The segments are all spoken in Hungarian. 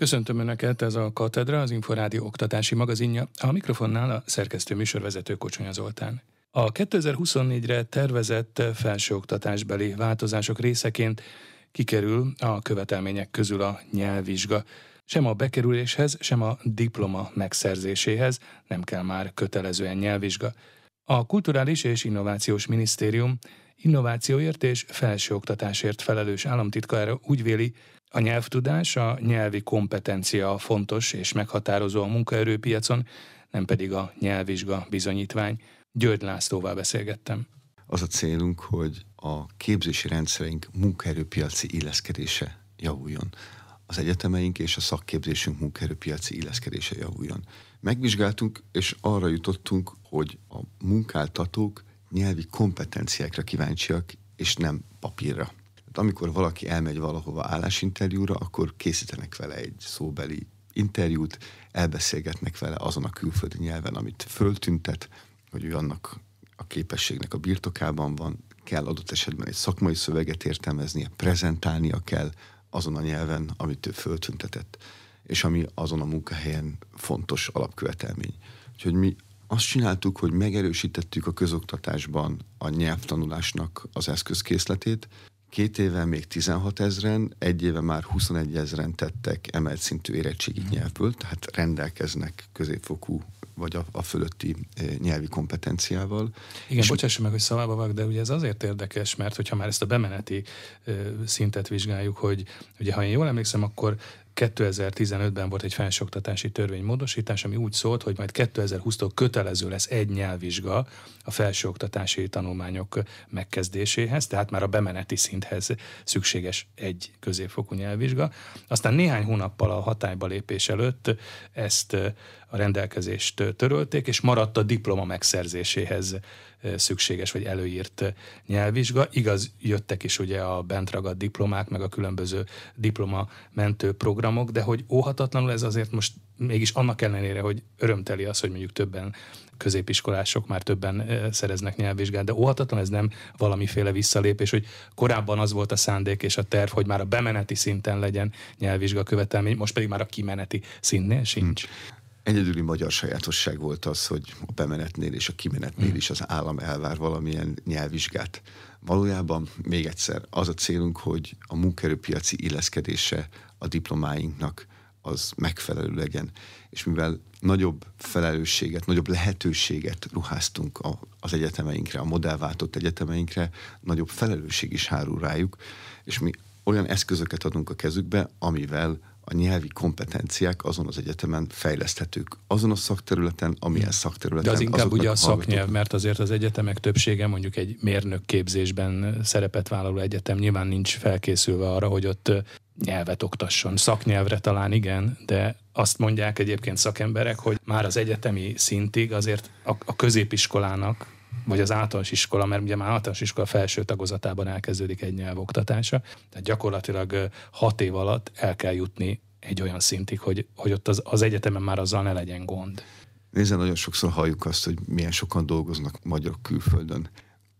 Köszöntöm Önöket, ez a Katedra, az Inforádió oktatási magazinja. A mikrofonnál a szerkesztő műsorvezető Kocsonya Zoltán. A 2024-re tervezett felsőoktatásbeli változások részeként kikerül a követelmények közül a nyelvvizsga. Sem a bekerüléshez, sem a diploma megszerzéséhez nem kell már kötelezően nyelvvizsga. A Kulturális és Innovációs Minisztérium innovációért és felsőoktatásért felelős államtitkára úgy véli, a nyelvtudás, a nyelvi kompetencia fontos és meghatározó a munkaerőpiacon, nem pedig a nyelvvizsga bizonyítvány. György Lászlóval beszélgettem. Az a célunk, hogy a képzési rendszereink munkaerőpiaci illeszkedése javuljon. Az egyetemeink és a szakképzésünk munkaerőpiaci illeszkedése javuljon. Megvizsgáltunk, és arra jutottunk, hogy a munkáltatók nyelvi kompetenciákra kíváncsiak, és nem papírra. Tehát amikor valaki elmegy valahova állásinterjúra, akkor készítenek vele egy szóbeli interjút, elbeszélgetnek vele azon a külföldi nyelven, amit föltüntet, hogy ő annak a képességnek a birtokában van, kell adott esetben egy szakmai szöveget értelmeznie, prezentálnia kell azon a nyelven, amit ő föltüntetett, és ami azon a munkahelyen fontos alapkövetelmény. Úgyhogy mi azt csináltuk, hogy megerősítettük a közoktatásban a nyelvtanulásnak az eszközkészletét, Két éve még 16 ezeren, egy éve már 21 ezeren tettek emelt szintű érettségi nyelvből, tehát rendelkeznek középfokú vagy a, a fölötti e, nyelvi kompetenciával. Igen, bocsássa meg, hogy szavába vak, de ugye ez azért érdekes, mert hogyha már ezt a bemeneti e, szintet vizsgáljuk, hogy ugye ha én jól emlékszem, akkor 2015-ben volt egy felsőoktatási törvénymódosítás, ami úgy szólt, hogy majd 2020-tól kötelező lesz egy nyelvvizsga a felsőoktatási tanulmányok megkezdéséhez, tehát már a bemeneti szinthez szükséges egy középfokú nyelvvizsga. Aztán néhány hónappal a hatályba lépés előtt ezt a rendelkezést törölték, és maradt a diploma megszerzéséhez szükséges vagy előírt nyelvvizsga. Igaz, jöttek is ugye a bent ragadt diplomák, meg a különböző diploma mentő programok, de hogy óhatatlanul ez azért most mégis annak ellenére, hogy örömteli az, hogy mondjuk többen középiskolások már többen szereznek nyelvvizsgát, de óhatatlan ez nem valamiféle visszalépés, hogy korábban az volt a szándék és a terv, hogy már a bemeneti szinten legyen nyelvvizsga követelmény, most pedig már a kimeneti szintnél sincs. Hmm. Egyedüli magyar sajátosság volt az, hogy a bemenetnél és a kimenetnél hmm. is az állam elvár valamilyen nyelvvizsgát. Valójában még egyszer az a célunk, hogy a munkaerőpiaci illeszkedése a diplomáinknak az megfelelő legyen. És mivel nagyobb felelősséget, nagyobb lehetőséget ruháztunk a, az egyetemeinkre, a modellváltott egyetemeinkre, nagyobb felelősség is hárul rájuk, és mi olyan eszközöket adunk a kezükbe, amivel a nyelvi kompetenciák azon az egyetemen fejleszthetők, azon a szakterületen, amilyen szakterületen. De az inkább ugye a szaknyelv, mert azért az egyetemek többsége mondjuk egy mérnök képzésben szerepet vállaló egyetem nyilván nincs felkészülve arra, hogy ott nyelvet oktasson. Szaknyelvre talán igen, de azt mondják egyébként szakemberek, hogy már az egyetemi szintig azért a, a középiskolának vagy az általános iskola, mert ugye már általános iskola felső tagozatában elkezdődik egy nyelvoktatása, tehát gyakorlatilag hat év alatt el kell jutni egy olyan szintig, hogy, hogy ott az, az egyetemen már azzal ne legyen gond. Nézze, nagyon sokszor halljuk azt, hogy milyen sokan dolgoznak magyarok külföldön.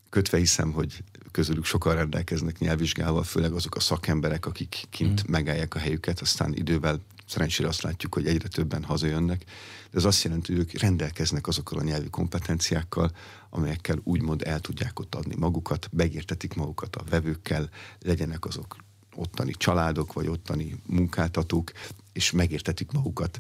Kötve hiszem, hogy közülük sokan rendelkeznek nyelvvizsgával, főleg azok a szakemberek, akik kint mm. megállják a helyüket, aztán idővel szerencsére azt látjuk, hogy egyre többen hazajönnek, de ez azt jelenti, hogy ők rendelkeznek azokkal a nyelvi kompetenciákkal, amelyekkel úgymond el tudják ott adni magukat, megértetik magukat a vevőkkel, legyenek azok ottani családok, vagy ottani munkáltatók, és megértetik magukat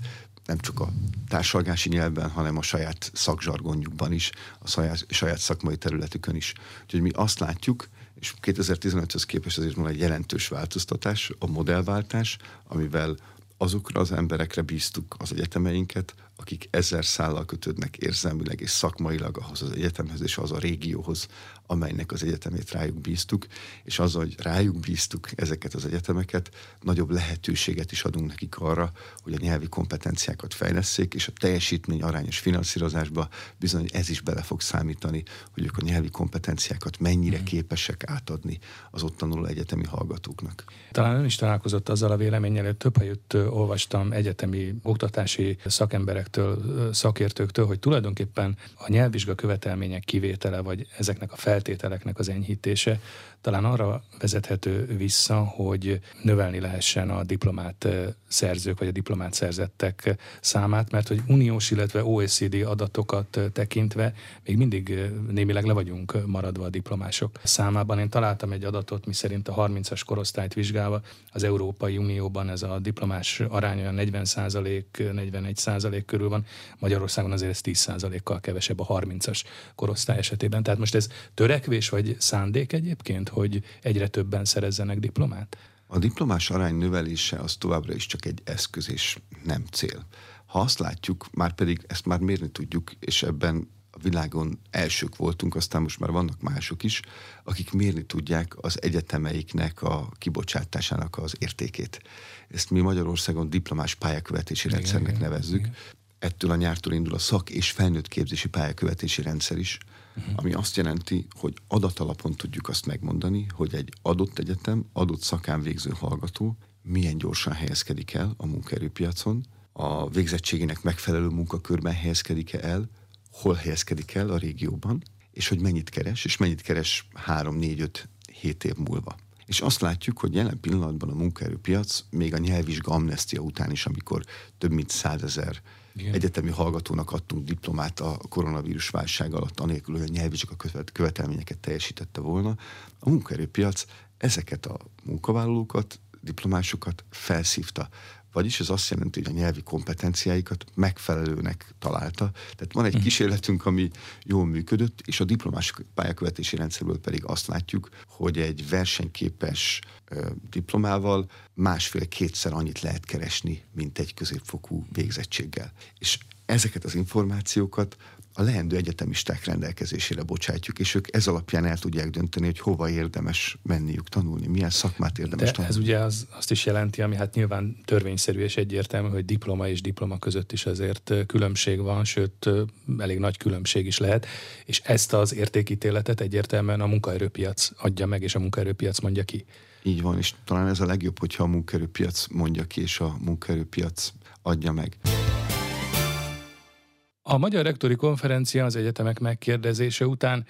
nem csak a társalgási nyelvben, hanem a saját szakzsargonjukban is, a saját, saját szakmai területükön is. Úgyhogy mi azt látjuk, és 2015-höz képest azért van egy jelentős változtatás, a modellváltás, amivel azokra az emberekre bíztuk az egyetemeinket, akik ezer szállal kötődnek érzelmileg és szakmailag ahhoz az egyetemhez és az a régióhoz, amelynek az egyetemét rájuk bíztuk, és az, hogy rájuk bíztuk ezeket az egyetemeket, nagyobb lehetőséget is adunk nekik arra, hogy a nyelvi kompetenciákat fejleszék, és a teljesítmény arányos finanszírozásba bizony ez is bele fog számítani, hogy ők a nyelvi kompetenciákat mennyire mm. képesek átadni az ott tanuló egyetemi hallgatóknak. Talán ön is találkozott azzal a véleménnyel, hogy több helyütt olvastam egyetemi oktatási szakemberektől, szakértőktől, hogy tulajdonképpen a nyelvvizsga követelmények kivétele, vagy ezeknek a fel feltételeknek az enyhítése talán arra vezethető vissza, hogy növelni lehessen a diplomát szerzők vagy a diplomát szerzettek számát, mert hogy uniós, illetve OECD adatokat tekintve még mindig némileg le vagyunk maradva a diplomások számában. Én találtam egy adatot, mi szerint a 30-as korosztályt vizsgálva az Európai Unióban ez a diplomás arány olyan 40% 41% körül van, Magyarországon azért ez 10% kal kevesebb a 30-as korosztály esetében. Tehát most ez törekvés vagy szándék egyébként, hogy egyre többen szerezzenek diplomát? A diplomás arány növelése az továbbra is csak egy eszköz és nem cél. Ha azt látjuk, már pedig ezt már mérni tudjuk, és ebben a világon elsők voltunk, aztán most már vannak mások is, akik mérni tudják az egyetemeiknek a kibocsátásának az értékét. Ezt mi Magyarországon diplomás pályakövetési igen, rendszernek igen, nevezzük. Igen. Ettől a nyártól indul a szak- és felnőtt képzési pályakövetési rendszer is. Ami azt jelenti, hogy adatalapon tudjuk azt megmondani, hogy egy adott egyetem, adott szakán végző hallgató milyen gyorsan helyezkedik el a munkaerőpiacon, a végzettségének megfelelő munkakörben helyezkedik el, hol helyezkedik el a régióban, és hogy mennyit keres, és mennyit keres 3, 4, 5, 7 év múlva. És azt látjuk, hogy jelen pillanatban a munkaerőpiac még a nyelvvizsga amnestia után is, amikor több mint százezer igen. egyetemi hallgatónak adtunk diplomát a koronavírus válság alatt, anélkül, hogy a nyelvvizsga követelményeket teljesítette volna. A munkaerőpiac ezeket a munkavállalókat, diplomásokat felszívta. Vagyis ez azt jelenti, hogy a nyelvi kompetenciáikat megfelelőnek találta. Tehát van egy uh-huh. kísérletünk, ami jól működött, és a diplomás pályakövetési rendszerből pedig azt látjuk, hogy egy versenyképes diplomával másfél-kétszer annyit lehet keresni, mint egy középfokú végzettséggel. És ezeket az információkat a leendő egyetemisták rendelkezésére bocsátjuk, és ők ez alapján el tudják dönteni, hogy hova érdemes menniük tanulni, milyen szakmát érdemes De tanulni. ez ugye az, azt is jelenti, ami hát nyilván törvényszerű és egyértelmű, hogy diploma és diploma között is azért különbség van, sőt elég nagy különbség is lehet, és ezt az értékítéletet egyértelműen a munkaerőpiac adja meg, és a munkaerőpiac mondja ki. Így van, és talán ez a legjobb, hogyha a munkaerőpiac mondja ki, és a munkaerőpiac adja meg. A Magyar Rektori Konferencia az egyetemek megkérdezése után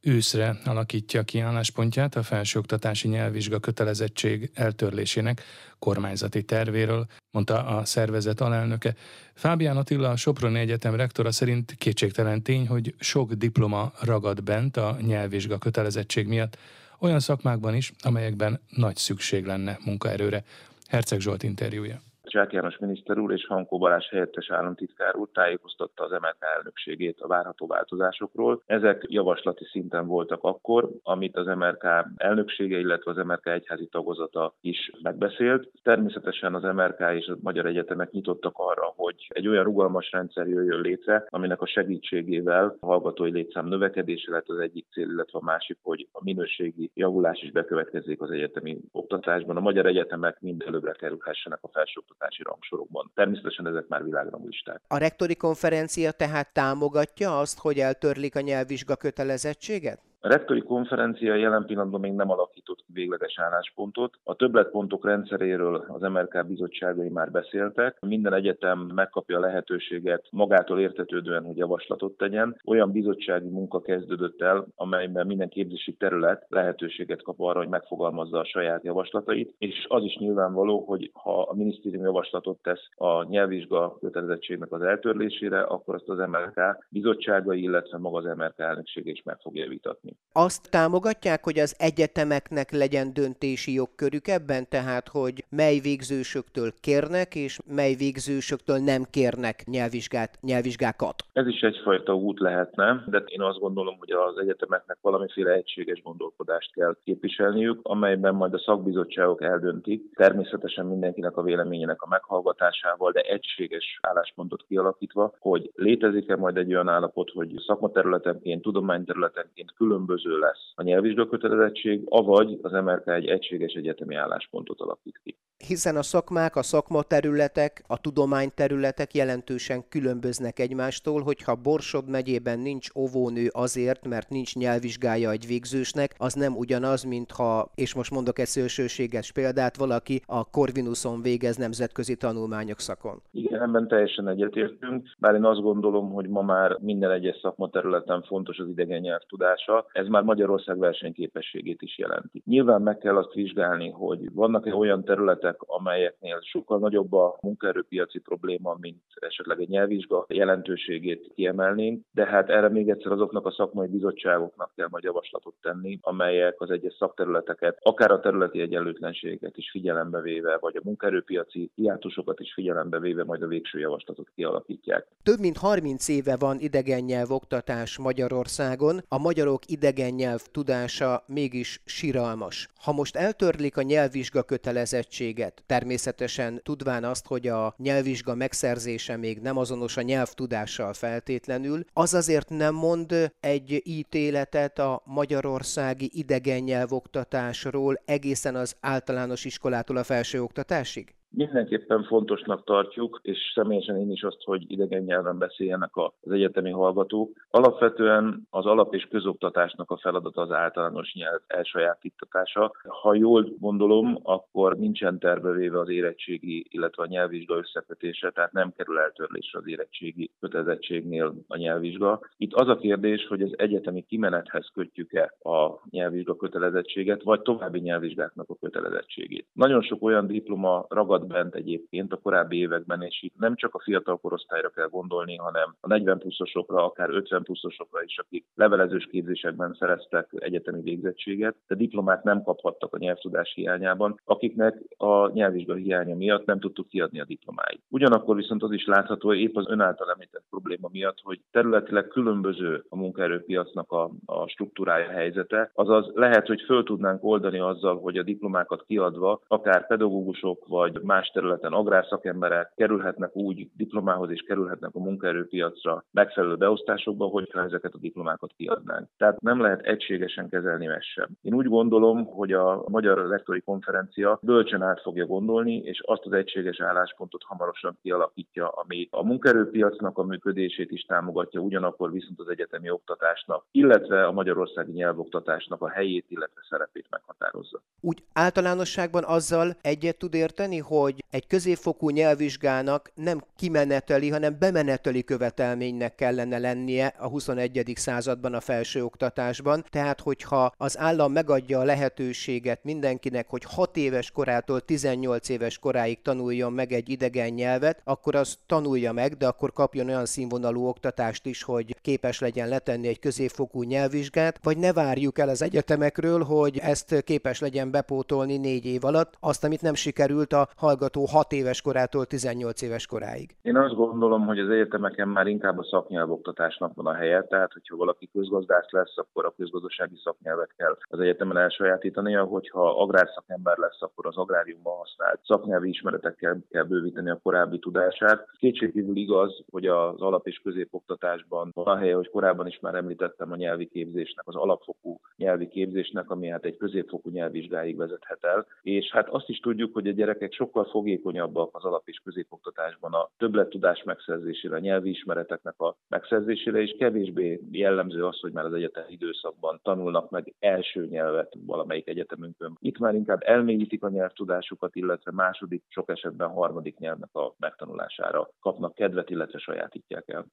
őszre alakítja ki álláspontját a felsőoktatási nyelvvizsga kötelezettség eltörlésének kormányzati tervéről, mondta a szervezet alelnöke. Fábián Attila, a Soproni Egyetem rektora szerint kétségtelen tény, hogy sok diploma ragad bent a nyelvvizsga kötelezettség miatt, olyan szakmákban is, amelyekben nagy szükség lenne munkaerőre. Herceg Zsolt interjúja. Csák János miniszter úr és Hankó Balázs helyettes államtitkár úr tájékoztatta az MLK elnökségét a várható változásokról. Ezek javaslati szinten voltak akkor, amit az MRK elnöksége, illetve az MRK egyházi tagozata is megbeszélt. Természetesen az MRK és a magyar egyetemek nyitottak arra, hogy egy olyan rugalmas rendszer jöjjön létre, aminek a segítségével a hallgatói létszám növekedése lett az egyik cél, illetve a másik, hogy a minőségi javulás is bekövetkezzék az egyetemi oktatásban. A magyar egyetemek mind előbbre kerülhessenek a felsőoktatásban oktatási rangsorokban. Természetesen ezek már világranglisták. A rektori konferencia tehát támogatja azt, hogy eltörlik a nyelvvizsga kötelezettséget? A rektori konferencia jelen pillanatban még nem alakított végleges álláspontot. A többletpontok rendszeréről az MRK bizottságai már beszéltek. Minden egyetem megkapja a lehetőséget magától értetődően, hogy javaslatot tegyen. Olyan bizottsági munka kezdődött el, amelyben minden képzési terület lehetőséget kap arra, hogy megfogalmazza a saját javaslatait, és az is nyilvánvaló, hogy ha a minisztérium javaslatot tesz a nyelvvizsga kötelezettségnek az eltörlésére, akkor azt az MRK bizottságai, illetve maga az MRK elnöksége is meg fogja vitatni. Azt támogatják, hogy az egyetemeknek legyen döntési jogkörük ebben, tehát hogy mely végzősöktől kérnek, és mely végzősöktől nem kérnek nyelvvizsgát, nyelvvizsgákat? Ez is egyfajta út lehetne, de én azt gondolom, hogy az egyetemeknek valamiféle egységes gondolkodást kell képviselniük, amelyben majd a szakbizottságok eldöntik, természetesen mindenkinek a véleményének a meghallgatásával, de egységes álláspontot kialakítva, hogy létezik-e majd egy olyan állapot, hogy szakmaterületenként, tudományterületenként külön különböző lesz a nyelvvizsga kötelezettség, avagy az MRK egy egységes egyetemi álláspontot alakít ki. Hiszen a szakmák, a szakmaterületek, a tudományterületek jelentősen különböznek egymástól, hogyha Borsod megyében nincs óvónő azért, mert nincs nyelvvizsgája egy végzősnek, az nem ugyanaz, mintha, és most mondok egy szélsőséges példát, valaki a Corvinuson végez nemzetközi tanulmányok szakon. Igen, ebben teljesen egyetértünk, bár én azt gondolom, hogy ma már minden egyes szakmaterületen fontos az idegen nyelv tudása, ez már Magyarország versenyképességét is jelenti. Nyilván meg kell azt vizsgálni, hogy vannak-e olyan területek, amelyeknél sokkal nagyobb a munkaerőpiaci probléma, mint esetleg egy nyelvvizsga jelentőségét kiemelnénk, de hát erre még egyszer azoknak a szakmai bizottságoknak kell majd javaslatot tenni, amelyek az egyes szakterületeket, akár a területi egyenlőtlenséget is figyelembe véve, vagy a munkaerőpiaci hiátusokat is figyelembe véve majd a végső javaslatot kialakítják. Több mint 30 éve van idegen nyelv oktatás Magyarországon, a magyarok idegen nyelv tudása mégis siralmas. Ha most eltörlik a nyelvvizsga kötelezettséget, természetesen tudván azt, hogy a nyelvvizsga megszerzése még nem azonos a nyelvtudással feltétlenül, az azért nem mond egy ítéletet a magyarországi idegen nyelvoktatásról egészen az általános iskolától a felsőoktatásig? Mindenképpen fontosnak tartjuk, és személyesen én is azt, hogy idegen nyelven beszéljenek az egyetemi hallgatók. Alapvetően az alap- és közoktatásnak a feladata az általános nyelv elsajátítatása. Ha jól gondolom, akkor nincsen tervevéve az érettségi, illetve a nyelvvizsga összekötése, tehát nem kerül eltörlésre az érettségi kötelezettségnél a nyelvvizsga. Itt az a kérdés, hogy az egyetemi kimenethez kötjük-e a nyelvvizsga kötelezettséget, vagy további nyelvvizsgáknak a kötelezettségét. Nagyon sok olyan diploma ragad bent egyébként a korábbi években, és itt nem csak a fiatal korosztályra kell gondolni, hanem a 40 pluszosokra, akár 50 pluszosokra is, akik levelezős képzésekben szereztek egyetemi végzettséget, de diplomát nem kaphattak a nyelvtudás hiányában, akiknek a nyelvvizsga hiánya miatt nem tudtuk kiadni a diplomáit. Ugyanakkor viszont az is látható, hogy épp az ön által említett probléma miatt, hogy területileg különböző a munkaerőpiacnak a, a struktúrája helyzete, azaz lehet, hogy föl tudnánk oldani azzal, hogy a diplomákat kiadva akár pedagógusok vagy más területen agrárszakemberek kerülhetnek úgy diplomához és kerülhetnek a munkaerőpiacra megfelelő beosztásokba, hogyha ezeket a diplomákat kiadnánk. Tehát nem lehet egységesen kezelni ezt sem. Én úgy gondolom, hogy a Magyar Lektori Konferencia bölcsen át fogja gondolni, és azt az egységes álláspontot hamarosan kialakítja, ami a munkaerőpiacnak a működését is támogatja, ugyanakkor viszont az egyetemi oktatásnak, illetve a magyarországi nyelvoktatásnak a helyét, illetve szerepét meghatározza. Úgy általánosságban azzal egyet tud érteni, hogy egy középfokú nyelvvizsgának nem kimeneteli, hanem bemeneteli követelménynek kellene lennie a 21. században a felsőoktatásban. Tehát, hogyha az állam megadja a lehetőséget mindenkinek, hogy 6 éves korától 18 éves koráig tanuljon meg egy idegen nyelvet, akkor az tanulja meg, de akkor kapjon olyan színvonalú oktatást is, hogy képes legyen letenni egy középfokú nyelvvizsgát, vagy ne várjuk el az egyetemekről, hogy ezt képes legyen bepótolni négy év alatt, azt, amit nem sikerült a hallgató 6 éves korától 18 éves koráig? Én azt gondolom, hogy az egyetemeken már inkább a szaknyelvoktatásnak van a helye, tehát hogyha valaki közgazdász lesz, akkor a közgazdasági szaknyelvet kell az egyetemen elsajátítania, hogyha agrárszakember lesz, akkor az agráriumban használt szaknyelvi ismeretekkel kell bővíteni a korábbi tudását. Kétségkívül igaz, hogy az alap- és középoktatásban van a helye, hogy korábban is már említettem a nyelvi képzésnek, az alapfokú nyelvi képzésnek, ami hát egy középfokú nyelvvizsgáig vezethet el. És hát azt is tudjuk, hogy a gyerekek sokkal sokkal fogékonyabbak az alap- és középoktatásban a többlettudás megszerzésére, a nyelvi ismereteknek a megszerzésére, és kevésbé jellemző az, hogy már az egyetem időszakban tanulnak meg első nyelvet valamelyik egyetemünkön. Itt már inkább elmélyítik a nyelvtudásukat, illetve második, sok esetben harmadik nyelvnek a megtanulására kapnak kedvet, illetve sajátítják el.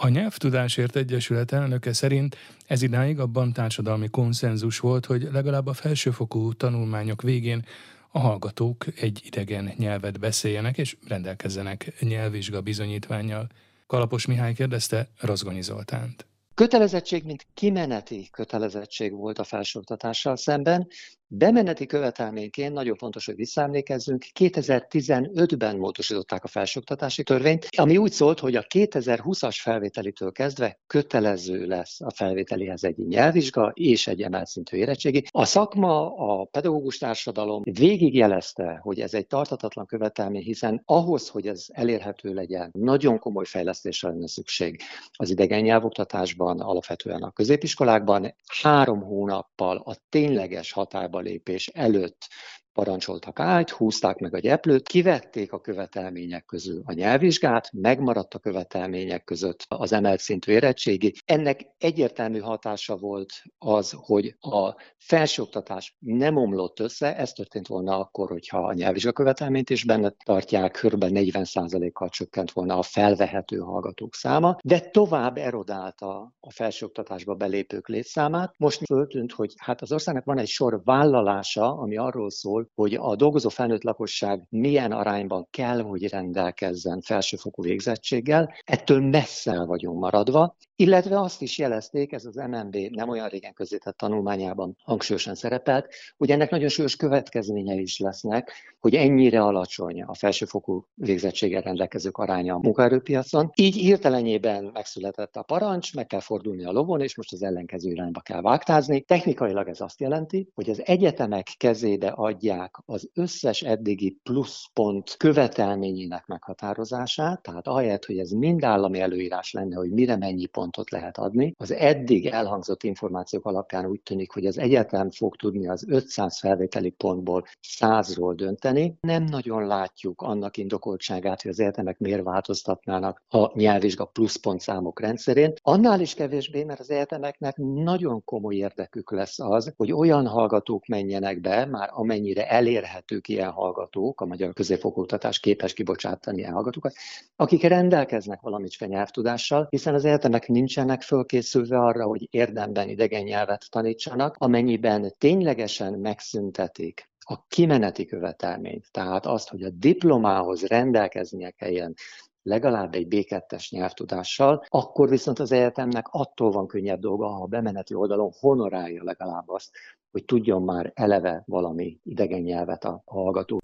A Nyelvtudásért Egyesület elnöke szerint ez idáig abban társadalmi konszenzus volt, hogy legalább a felsőfokú tanulmányok végén a hallgatók egy idegen nyelvet beszéljenek és rendelkezzenek nyelvvizsga bizonyítványjal. Kalapos Mihály kérdezte Razgonyi Zoltánt. Kötelezettség, mint kimeneti kötelezettség volt a felsőoktatással szemben, Bemeneti követelményként nagyon fontos, hogy visszaemlékezzünk, 2015-ben módosították a felsőoktatási törvényt, ami úgy szólt, hogy a 2020-as felvételitől kezdve kötelező lesz a felvételihez egy nyelvvizsga és egy emelt szintű érettségi. A szakma, a pedagógus társadalom végigjelezte, hogy ez egy tartatatlan követelmény, hiszen ahhoz, hogy ez elérhető legyen, nagyon komoly fejlesztésre lenne szükség az idegen nyelvoktatásban, alapvetően a középiskolákban. Három hónappal a tényleges határba lépés előtt parancsoltak át, húzták meg a gyeplőt, kivették a követelmények közül a nyelvvizsgát, megmaradt a követelmények között az emelt szintű érettségi. Ennek egyértelmű hatása volt az, hogy a felsőoktatás nem omlott össze, ez történt volna akkor, hogyha a nyelvvizsga követelményt is benne tartják, kb. 40%-kal csökkent volna a felvehető hallgatók száma, de tovább erodálta a felsőoktatásba belépők létszámát. Most föltűnt, hogy hát az országnak van egy sor vállalása, ami arról szól, hogy a dolgozó felnőtt lakosság milyen arányban kell, hogy rendelkezzen felsőfokú végzettséggel. Ettől messze el vagyunk maradva, illetve azt is jelezték, ez az MNB nem olyan régen közzétett tanulmányában hangsúlyosan szerepelt, hogy ennek nagyon súlyos következményei is lesznek, hogy ennyire alacsony a felsőfokú végzettséggel rendelkezők aránya a munkaerőpiacon. Így hirtelenjében megszületett a parancs, meg kell fordulni a lovon, és most az ellenkező irányba kell vágtázni. Technikailag ez azt jelenti, hogy az egyetemek kezébe adják az összes eddigi pluszpont követelményének meghatározását, tehát ahelyett, hogy ez mind állami előírás lenne, hogy mire mennyi pontot lehet adni, az eddig elhangzott információk alapján úgy tűnik, hogy az egyetem fog tudni az 500 felvételi pontból 100-ról dönteni. Nem nagyon látjuk annak indokoltságát, hogy az egyetemek miért változtatnának a nyelvvizsga pluszpontszámok rendszerén. Annál is kevésbé, mert az egyetemeknek nagyon komoly érdekük lesz az, hogy olyan hallgatók menjenek be, már amennyire elérhetők ilyen hallgatók, a magyar középfokoktatás képes kibocsátani ilyen hallgatókat, akik rendelkeznek valamicske nyelvtudással, hiszen az egyetemek nincsenek fölkészülve arra, hogy érdemben idegen nyelvet tanítsanak, amennyiben ténylegesen megszüntetik a kimeneti követelményt, tehát azt, hogy a diplomához rendelkeznie kelljen legalább egy B2-es nyelvtudással, akkor viszont az egyetemnek attól van könnyebb dolga, ha a bemeneti oldalon honorálja legalább azt, hogy tudjon már eleve valami idegen nyelvet a hallgató.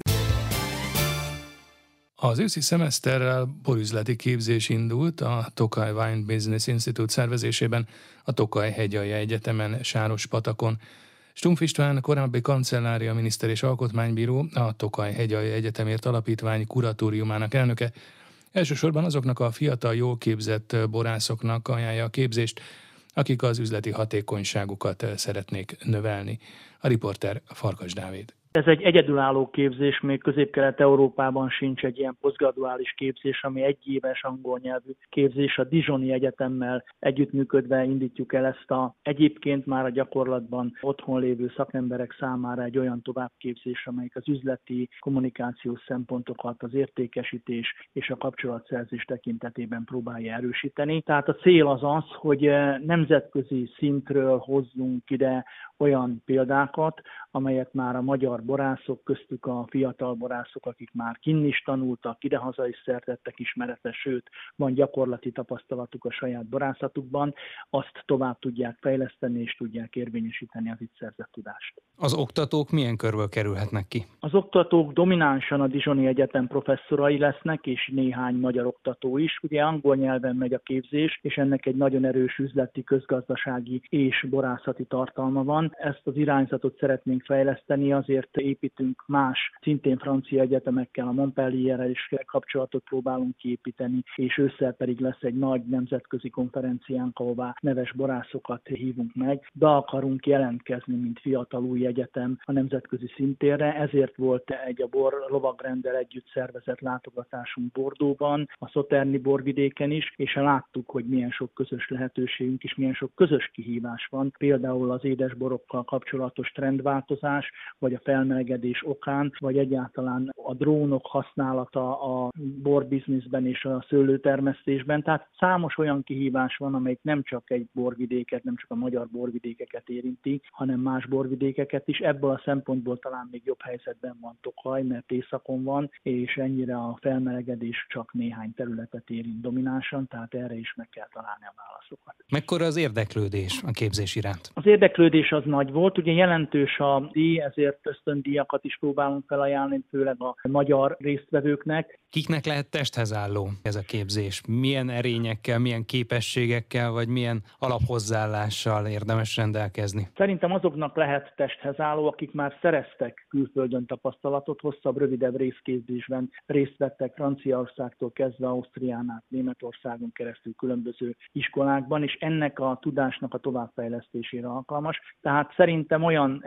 Az őszi szemeszterrel borüzleti képzés indult a Tokaj Wine Business Institute szervezésében a Tokaj Hegyalja Egyetemen Sáros patakon. Stumpf István, korábbi kancellária miniszter és alkotmánybíró, a Tokaj Hegyalja Egyetemért Alapítvány kuratóriumának elnöke, elsősorban azoknak a fiatal, jól képzett borászoknak ajánlja a képzést, akik az üzleti hatékonyságukat szeretnék növelni. A riporter Farkas Dávid. Ez egy egyedülálló képzés, még közép-kelet-európában sincs egy ilyen posztgraduális képzés, ami egy éves angol nyelvű képzés. A Dijoni Egyetemmel együttműködve indítjuk el ezt a egyébként már a gyakorlatban otthon lévő szakemberek számára egy olyan továbbképzés, amelyik az üzleti kommunikációs szempontokat, az értékesítés és a kapcsolatszerzés tekintetében próbálja erősíteni. Tehát a cél az az, hogy nemzetközi szintről hozzunk ide olyan példákat, amelyet már a magyar borászok, köztük a fiatal borászok, akik már kinn is tanultak, idehaza is szertettek ismeretes, sőt, van gyakorlati tapasztalatuk a saját borászatukban, azt tovább tudják fejleszteni és tudják érvényesíteni az itt szerzett tudást. Az oktatók milyen körből kerülhetnek ki? Az oktatók dominánsan a Dizsoni Egyetem professzorai lesznek, és néhány magyar oktató is. Ugye angol nyelven megy a képzés, és ennek egy nagyon erős üzleti, közgazdasági és borászati tartalma van. Ezt az irányzatot szeretnénk fejleszteni, azért építünk más, szintén francia egyetemekkel, a Montpellierrel is kapcsolatot próbálunk kiépíteni, és ősszel pedig lesz egy nagy nemzetközi konferenciánk, ahová neves borászokat hívunk meg. Be akarunk jelentkezni, mint fiatal új egyetem a nemzetközi szintérre, ezért volt egy a bor lovagrendel együtt szervezett látogatásunk Bordóban, a Szoterni borvidéken is, és láttuk, hogy milyen sok közös lehetőségünk és milyen sok közös kihívás van, például az édesborokkal kapcsolatos trendváltozás, vagy a felmelegedés okán, vagy egyáltalán a drónok használata a borbizniszben és a szőlőtermesztésben. Tehát számos olyan kihívás van, amelyik nem csak egy borvidéket, nem csak a magyar borvidékeket érinti, hanem más borvidékeket is. Ebből a szempontból talán még jobb helyzetben van Tokaj, mert északon van, és ennyire a felmelegedés csak néhány területet érint dominánsan, tehát erre is meg kell találni a válaszokat. Mekkora az érdeklődés a képzés iránt? Az érdeklődés az nagy volt, ugye jelentős a díj, ezért ösztöndíjakat is próbálunk felajánlani, főleg a magyar résztvevőknek. Kiknek lehet testhez álló ez a képzés? Milyen erényekkel, milyen képességekkel, vagy milyen alaphozzáállással érdemes rendelkezni? Szerintem azoknak lehet testhez álló, akik már szereztek külföldön tapasztalatot, hosszabb, rövidebb részképzésben részt vettek Franciaországtól kezdve Ausztrián át, Németországon keresztül különböző iskolákban, és ennek a tudásnak a továbbfejlesztésére alkalmas. Tehát szerintem olyan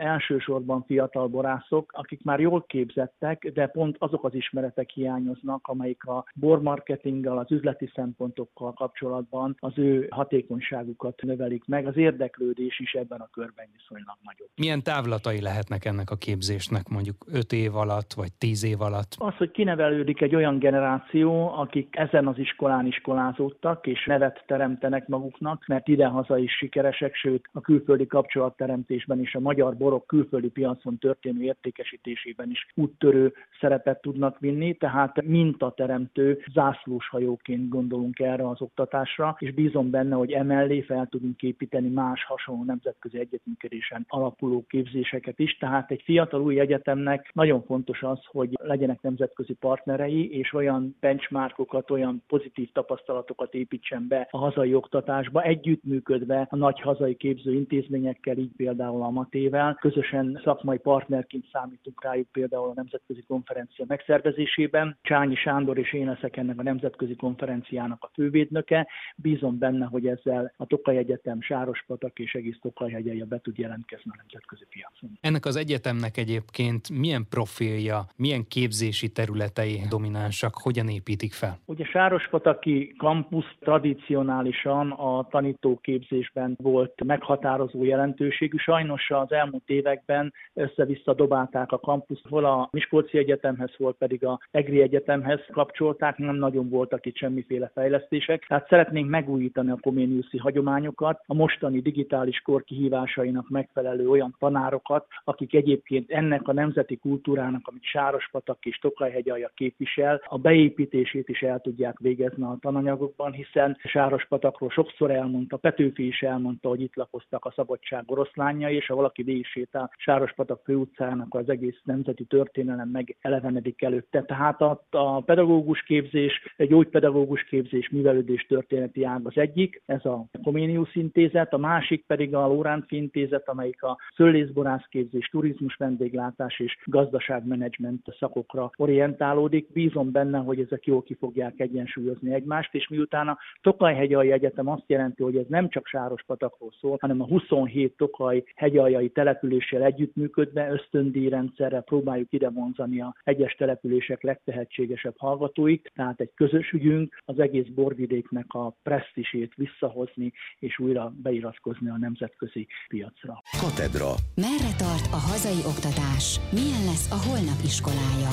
elsősorban fiatal borászok, akik már jól képzettek, de pont azok az ismeretek hiányoznak, amelyik a bormarketinggel, az üzleti szempontokkal kapcsolatban az ő hatékonyságukat növelik meg. Az érdeklődés is ebben a körben viszonylag nagyobb. Milyen távlatai lehetnek ennek a képzésnek mondjuk 5 év alatt, vagy 10 év alatt? Az, hogy kinevelődik egy olyan generáció, akik ezen az iskolán iskolázódtak, és nevet teremtenek maguknak, mert idehaza is sikeresek, sőt a külföldi kapcsolatteremtésben és a magyar borok külföldi piacon történő értékesítésében is úttörő szerepet tudnak vinni, tehát mintateremtő zászlós hajóként gondolunk erre az oktatásra, és bízom benne, hogy emellé fel tudunk építeni más hasonló nemzetközi egyetműködésen alapuló képzéseket is. Tehát egy fiatal új egyetemnek nagyon fontos az, hogy legyenek nemzetközi partnerei, és olyan benchmarkokat, olyan pozitív tapasztalatokat építsen be a hazai oktatásba, együttműködve a nagy hazai képzőintézményekkel, így például a Matével. Közösen szakmai partnerként számítunk rájuk például a nemzetközi konferencia megszervezésében. Csányi Sándor és én leszek ennek a nemzetközi konferenciának a fővédnöke. Bízom benne, hogy ezzel a Tokaj Egyetem, Sárospatak és egész Tokaj hegyeje be tud jelentkezni a nemzetközi piacon. Ennek az egyetemnek egyébként milyen profilja, milyen képzési területei dominánsak, hogyan építik fel? Ugye Sárospataki kampusz tradicionálisan a tanítóképzésben volt meghatározó jelentőségű. Sajnos az elmúlt években össze-vissza dobálták a kampuszt, hol a Miskolci Egyetemhez, hol pedig a Egri Egyetemhez kapcsolták, nem nagyon voltak itt semmiféle fejlesztések. Tehát szeretnénk megújítani a Comeniuszi hagyományokat, a mostani digitális kor kihívásainak megfelelő olyan tanárokat, akik egyébként ennek a nemzeti kultúrának, amit Sárospatak és Tokajhegyalja képvisel, a beépítését is el tudják végezni a tananyagokban, hiszen Sárospatakról sokszor elmondta, Petőfi is elmondta, hogy itt lakoztak a szabadság oroszlányai, és ha valaki végig sétál Sárospatak főutcának az egész nemzeti történelem meg elevenedik előtte. Tehát a, a pedagógus képzés, gyógypedagógus képzés, művelődés történeti ág az egyik, ez a Comenius intézet, a másik pedig a Lóránci intézet, amelyik a szőlészborászképzés, turizmus vendéglátás és gazdaságmenedzsment szakokra orientálódik. Bízom benne, hogy ezek jól ki fogják egyensúlyozni egymást, és miután a Tokaj hegyalja egyetem azt jelenti, hogy ez nem csak Sárospatakról szól, hanem a 27 Tokaj hegyaljai településsel együttműködve ösztöndíjrendszerrel próbáljuk ide vonzani a egyes települések legtehetségesebb hallgatóik, tehát egy közös ügyünk az egész borvidéknek a presztisét visszahozni és újra beiratkozni a nemzetközi piacra. Katedra. Merre tart a hazai oktatás? Milyen lesz a holnap iskolája?